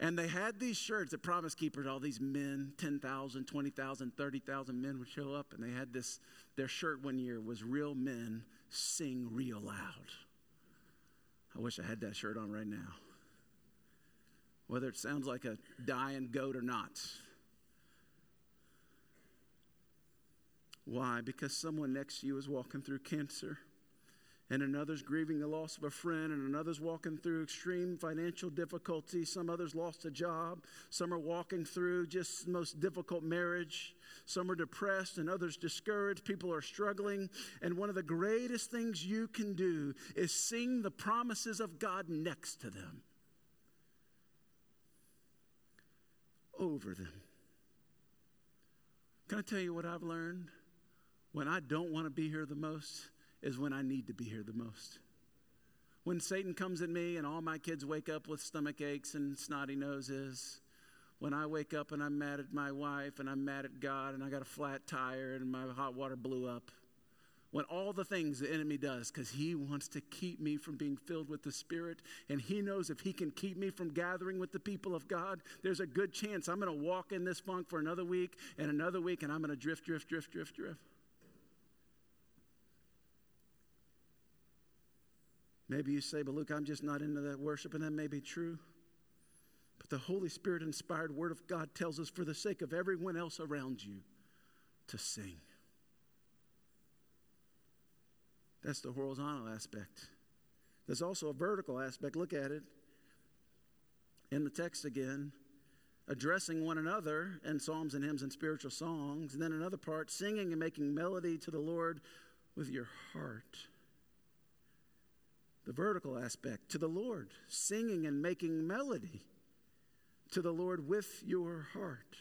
And they had these shirts at Promise Keepers, all these men, 10,000, 20,000, 30,000 men would show up. And they had this, their shirt one year was Real Men Sing Real Loud. I wish I had that shirt on right now. Whether it sounds like a dying goat or not. Why? Because someone next to you is walking through cancer and another's grieving the loss of a friend, and another's walking through extreme financial difficulty. Some others lost a job. Some are walking through just most difficult marriage. Some are depressed, and others discouraged. People are struggling. And one of the greatest things you can do is sing the promises of God next to them, over them. Can I tell you what I've learned? When I don't want to be here the most, is when I need to be here the most. When Satan comes at me and all my kids wake up with stomach aches and snotty noses, when I wake up and I'm mad at my wife and I'm mad at God and I got a flat tire and my hot water blew up, when all the things the enemy does, because he wants to keep me from being filled with the Spirit, and he knows if he can keep me from gathering with the people of God, there's a good chance I'm going to walk in this funk for another week and another week, and I'm going to drift, drift, drift, drift, drift. Maybe you say, but Luke, I'm just not into that worship, and that may be true. But the Holy Spirit inspired Word of God tells us, for the sake of everyone else around you, to sing. That's the horizontal aspect. There's also a vertical aspect. Look at it in the text again. addressing one another in psalms and hymns and spiritual songs. And then another part, singing and making melody to the Lord with your heart. The vertical aspect, to the Lord, singing and making melody to the Lord with your heart.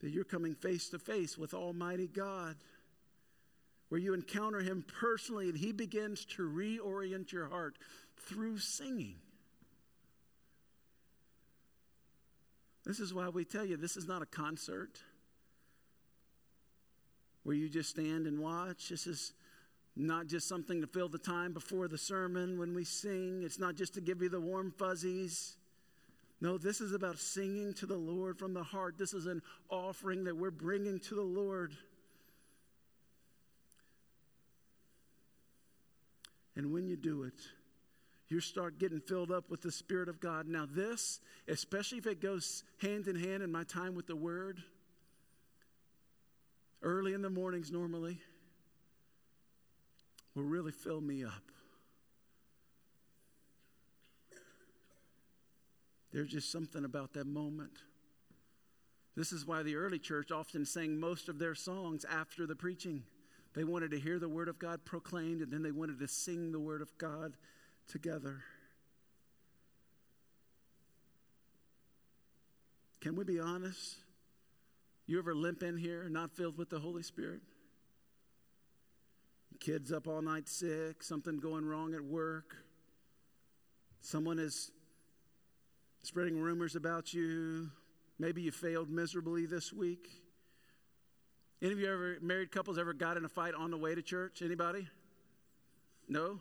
That you're coming face to face with Almighty God, where you encounter Him personally and He begins to reorient your heart through singing. This is why we tell you this is not a concert where you just stand and watch. This is not just something to fill the time before the sermon when we sing. It's not just to give you the warm fuzzies. No, this is about singing to the Lord from the heart. This is an offering that we're bringing to the Lord. And when you do it, you start getting filled up with the Spirit of God. Now, this, especially if it goes hand in hand in my time with the Word, early in the mornings normally, will really fill me up. There's just something about that moment. This is why the early church often sang most of their songs after the preaching. They wanted to hear the Word of God proclaimed, and then they wanted to sing the Word of God together. Can we be honest? You ever limp in here not filled with the Holy Spirit? Kids up all night sick, something going wrong at work. Someone is spreading rumors about you. Maybe you failed miserably this week. Any of you ever married couples ever got in a fight on the way to church? Anybody? No?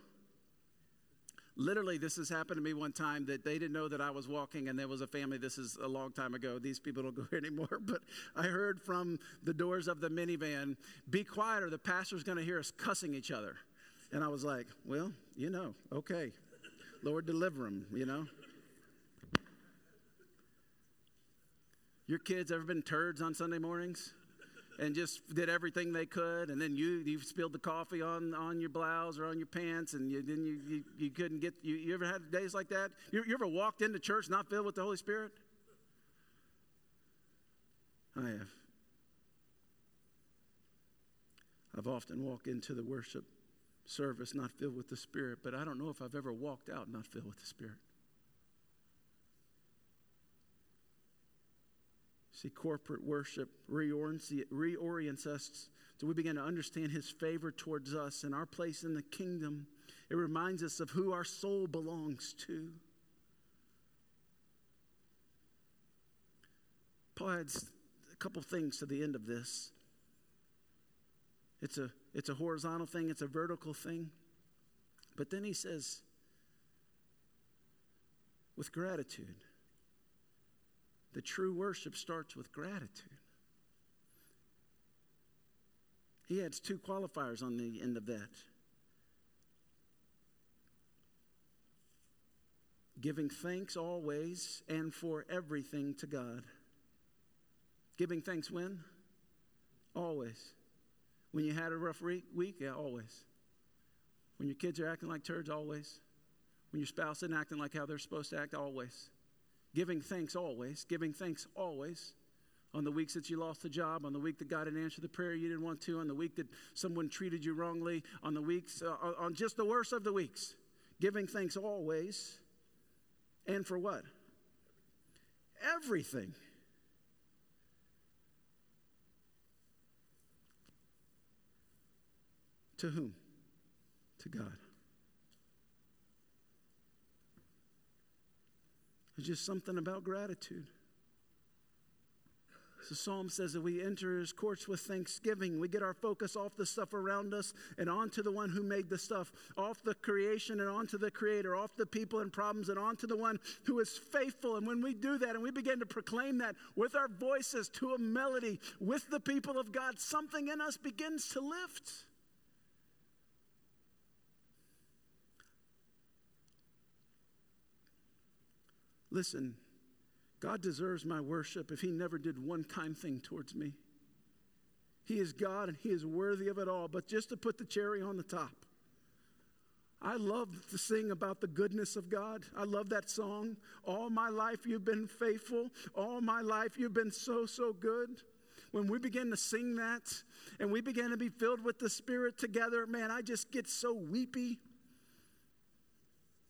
Literally, this has happened to me one time that they didn't know that I was walking, and there was a family. This is a long time ago. These people don't go here *laughs* anymore. But I heard from the doors of the minivan, "Be quiet, or the pastor's going to hear us cussing each other." And I was like, "Well, you know, okay, Lord, deliver them." You know. Your kids ever been turds on Sunday mornings? And just did everything they could. And then you you spilled the coffee on, on your blouse or on your pants, and you, then you, you, you couldn't get. You, you ever had days like that? You, you ever walked into church not filled with the Holy Spirit? I have. I've often walked into the worship service not filled with the Spirit, but I don't know if I've ever walked out not filled with the Spirit. See, corporate worship reorients, us so we begin to understand His favor towards us and our place in the kingdom. It reminds us of who our soul belongs to. Paul adds a couple things to the end of this. It's a, it's a horizontal thing, it's a vertical thing. But then he says, with gratitude. The true worship starts with gratitude. He adds two qualifiers on the end of that giving thanks always and for everything to God. Giving thanks when? Always. When you had a rough week, week, yeah, always. When your kids are acting like turds, always. When your spouse isn't acting like how they're supposed to act, always. Giving thanks always, giving thanks always. On the weeks that you lost the job, on the week that God didn't answer the prayer you didn't want to, on the week that someone treated you wrongly, on the weeks, uh, on just the worst of the weeks. Giving thanks always. And for what? Everything. To whom? To God. Just something about gratitude. The psalm says that we enter his courts with thanksgiving. We get our focus off the stuff around us and onto the one who made the stuff, off the creation and onto the creator, off the people and problems and onto the one who is faithful. And when we do that and we begin to proclaim that with our voices to a melody with the people of God, something in us begins to lift. Listen, God deserves my worship if He never did one kind thing towards me. He is God and He is worthy of it all. But just to put the cherry on the top, I love to sing about the goodness of God. I love that song. All my life you've been faithful. All my life you've been so, so good. When we begin to sing that and we begin to be filled with the Spirit together, man, I just get so weepy.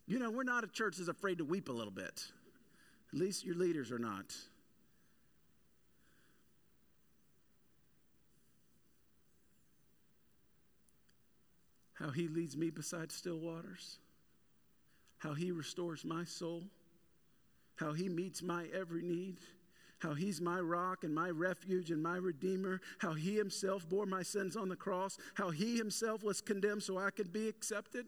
You know, we're not a church that's afraid to weep a little bit. At least your leaders are not. how he leads me beside still waters, how he restores my soul, how he meets my every need, how he's my rock and my refuge and my redeemer, how he himself bore my sins on the cross, how he himself was condemned so I could be accepted.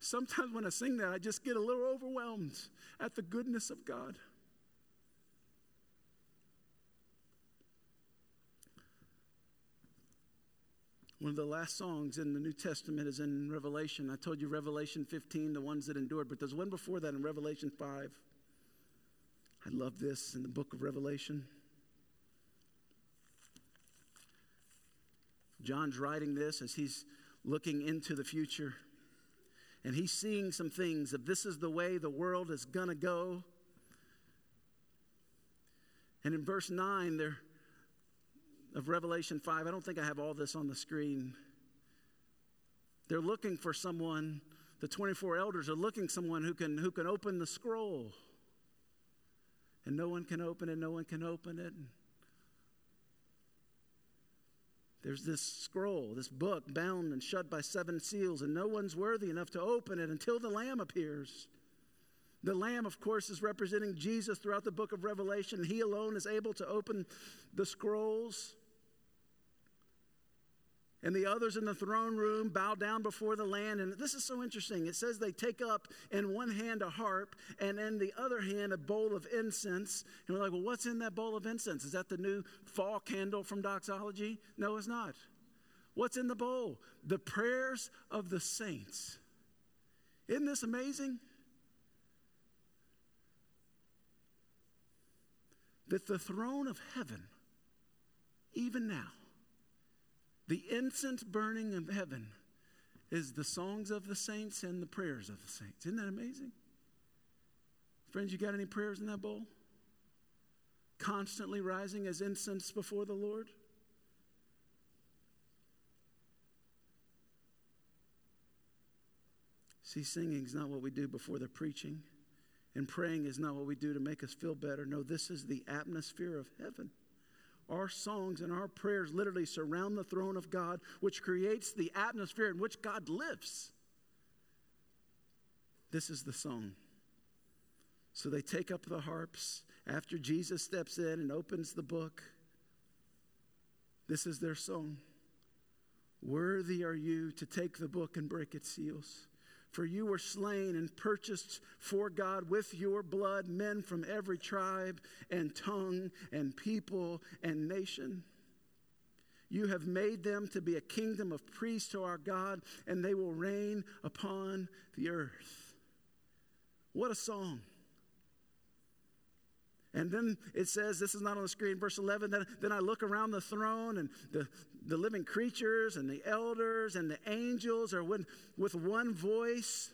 Sometimes when I sing that, I just get a little overwhelmed at the goodness of God. One of the last songs in the New Testament is in Revelation. I told you Revelation 15, the ones that endured, but there's one before that in Revelation 5. I love this in the book of Revelation. John's writing this as he's looking into the future. And he's seeing some things if this is the way the world is going to go. And in verse 9, there of Revelation 5. I don't think I have all this on the screen. They're looking for someone, the 24 elders are looking someone who can who can open the scroll. And no one can open it, no one can open it. There's this scroll, this book bound and shut by seven seals, and no one's worthy enough to open it until the Lamb appears. The Lamb, of course, is representing Jesus throughout the book of Revelation. He alone is able to open the scrolls. And the others in the throne room bow down before the Lamb. And this is so interesting. It says they take up in one hand a harp and in the other hand a bowl of incense. And we're like, well, what's in that bowl of incense? Is that the new fall candle from doxology? No, it's not. What's in the bowl? The prayers of the saints. Isn't this amazing? That the throne of heaven, even now, the incense burning of heaven is the songs of the saints and the prayers of the saints. Isn't that amazing? Friends, you got any prayers in that bowl? Constantly rising as incense before the Lord? See, singing is not what we do before the preaching, and praying is not what we do to make us feel better. No, this is the atmosphere of heaven our songs and our prayers literally surround the throne of God, which creates the atmosphere in which God lives. This is the song. So they take up the harps after Jesus steps in and opens the book. This is their song. Worthy are you to take the book and break its seals. For you were slain and purchased for God with your blood men from every tribe and tongue and people and nation. You have made them to be a kingdom of priests to our God, and they will reign upon the earth. What a song! And then it says, this is not on the screen, verse 11. Then, then I look around the throne, and the, the living creatures, and the elders, and the angels are with, with one voice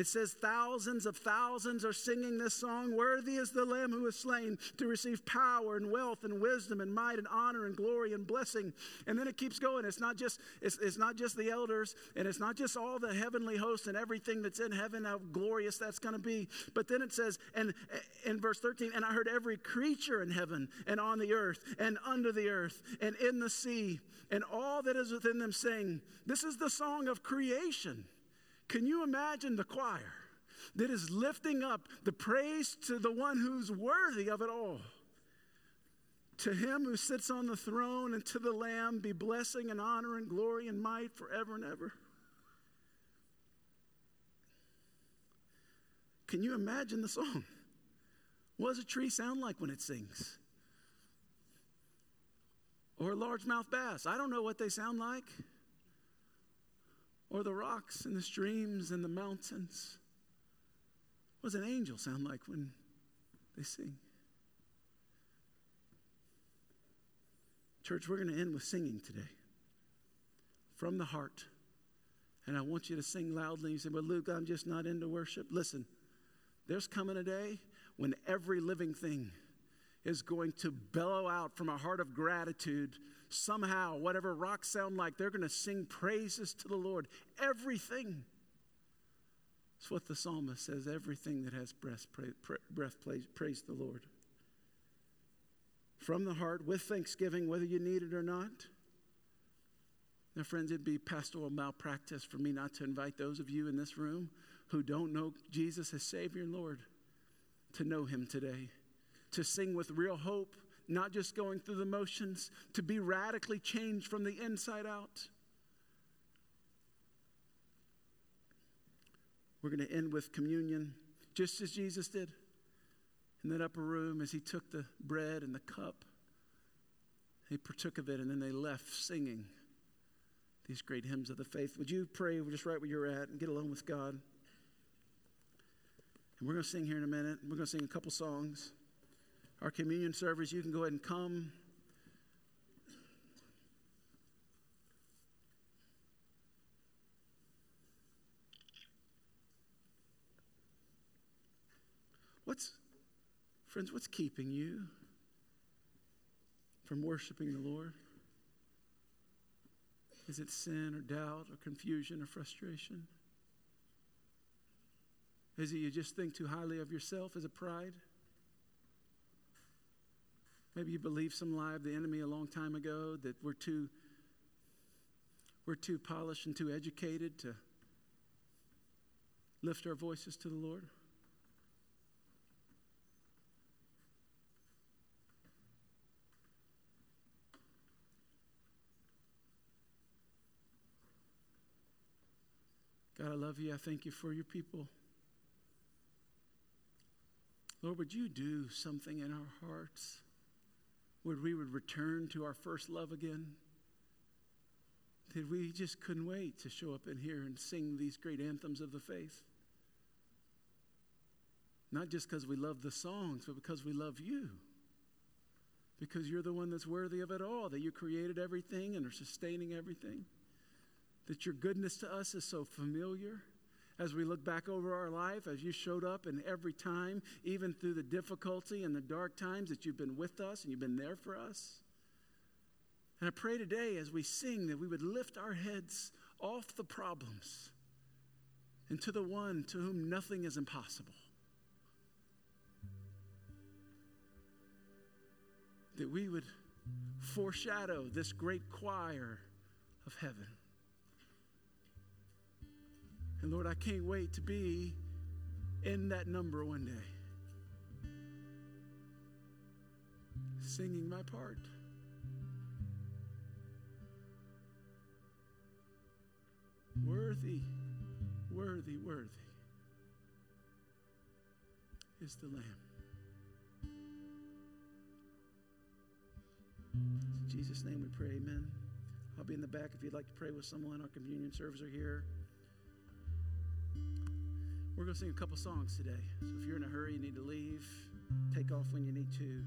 it says, thousands of thousands are singing this song. Worthy is the Lamb who was slain to receive power and wealth and wisdom and might and honor and glory and blessing. And then it keeps going. It's not just, it's, it's not just the elders and it's not just all the heavenly hosts and everything that's in heaven, how glorious that's going to be. But then it says, and in verse 13, and I heard every creature in heaven and on the earth and under the earth and in the sea and all that is within them sing, This is the song of creation. Can you imagine the choir that is lifting up the praise to the one who's worthy of it all? To him who sits on the throne and to the Lamb be blessing and honor and glory and might forever and ever. Can you imagine the song? What does a tree sound like when it sings? Or a largemouth bass? I don't know what they sound like or the rocks and the streams and the mountains. What does an angel sound like when they sing? Church, we're going to end with singing today. From the heart, And I want you to sing loudly. You say, Well, Luke, I'm just not into worship. Listen, there's coming a day when every living thing is going to bellow out from a heart of gratitude. Somehow, whatever rocks sound like, they're going to sing praises to the Lord. Everything. It's what the psalmist says everything that has breath, breath praise, praise the Lord. From the heart, with thanksgiving, whether you need it or not. Now, friends, it'd be pastoral malpractice for me not to invite those of you in this room who don't know Jesus as Savior and Lord to know Him today, to sing with real hope, not just going through the motions, to be radically changed from the inside out. We're going to end with communion, just as Jesus did in that upper room as He took the bread and the cup. He partook of it, and then they left singing these great hymns of the faith. Would you pray just right where you're at and get alone with God? And we're going to sing here in a minute. We're going to sing a couple songs. Our communion servers, you can go ahead and come. What's, friends, what's keeping you from worshiping the Lord? Is it sin or doubt or confusion or frustration? Is it you just think too highly of yourself? Is it pride? Maybe you believe some lie of the enemy a long time ago that we're too we're too polished and too educated to lift our voices to the Lord. God, I love you. I thank you for your people. Lord, would you do something in our hearts? Would we would return to our first love again? That we just couldn't wait to show up in here and sing these great anthems of the faith. Not just because we love the songs, but because we love you. Because you're the one that's worthy of it all, that you created everything and are sustaining everything that your goodness to us is so familiar as we look back over our life, as you showed up in every time, even through the difficulty and the dark times, that you've been with us and you've been there for us. And I pray today as we sing that we would lift our heads off the problems and to the one to whom nothing is impossible. That we would foreshadow this great choir of heaven. And Lord, I can't wait to be in that number one day, singing my part. Worthy, worthy, worthy is the Lamb. In Jesus' name we pray, amen. I'll be in the back if you'd like to pray with someone. Our communion servers are here. We're going to sing a couple songs today. So if you're in a hurry, you need to leave, take off when you need to.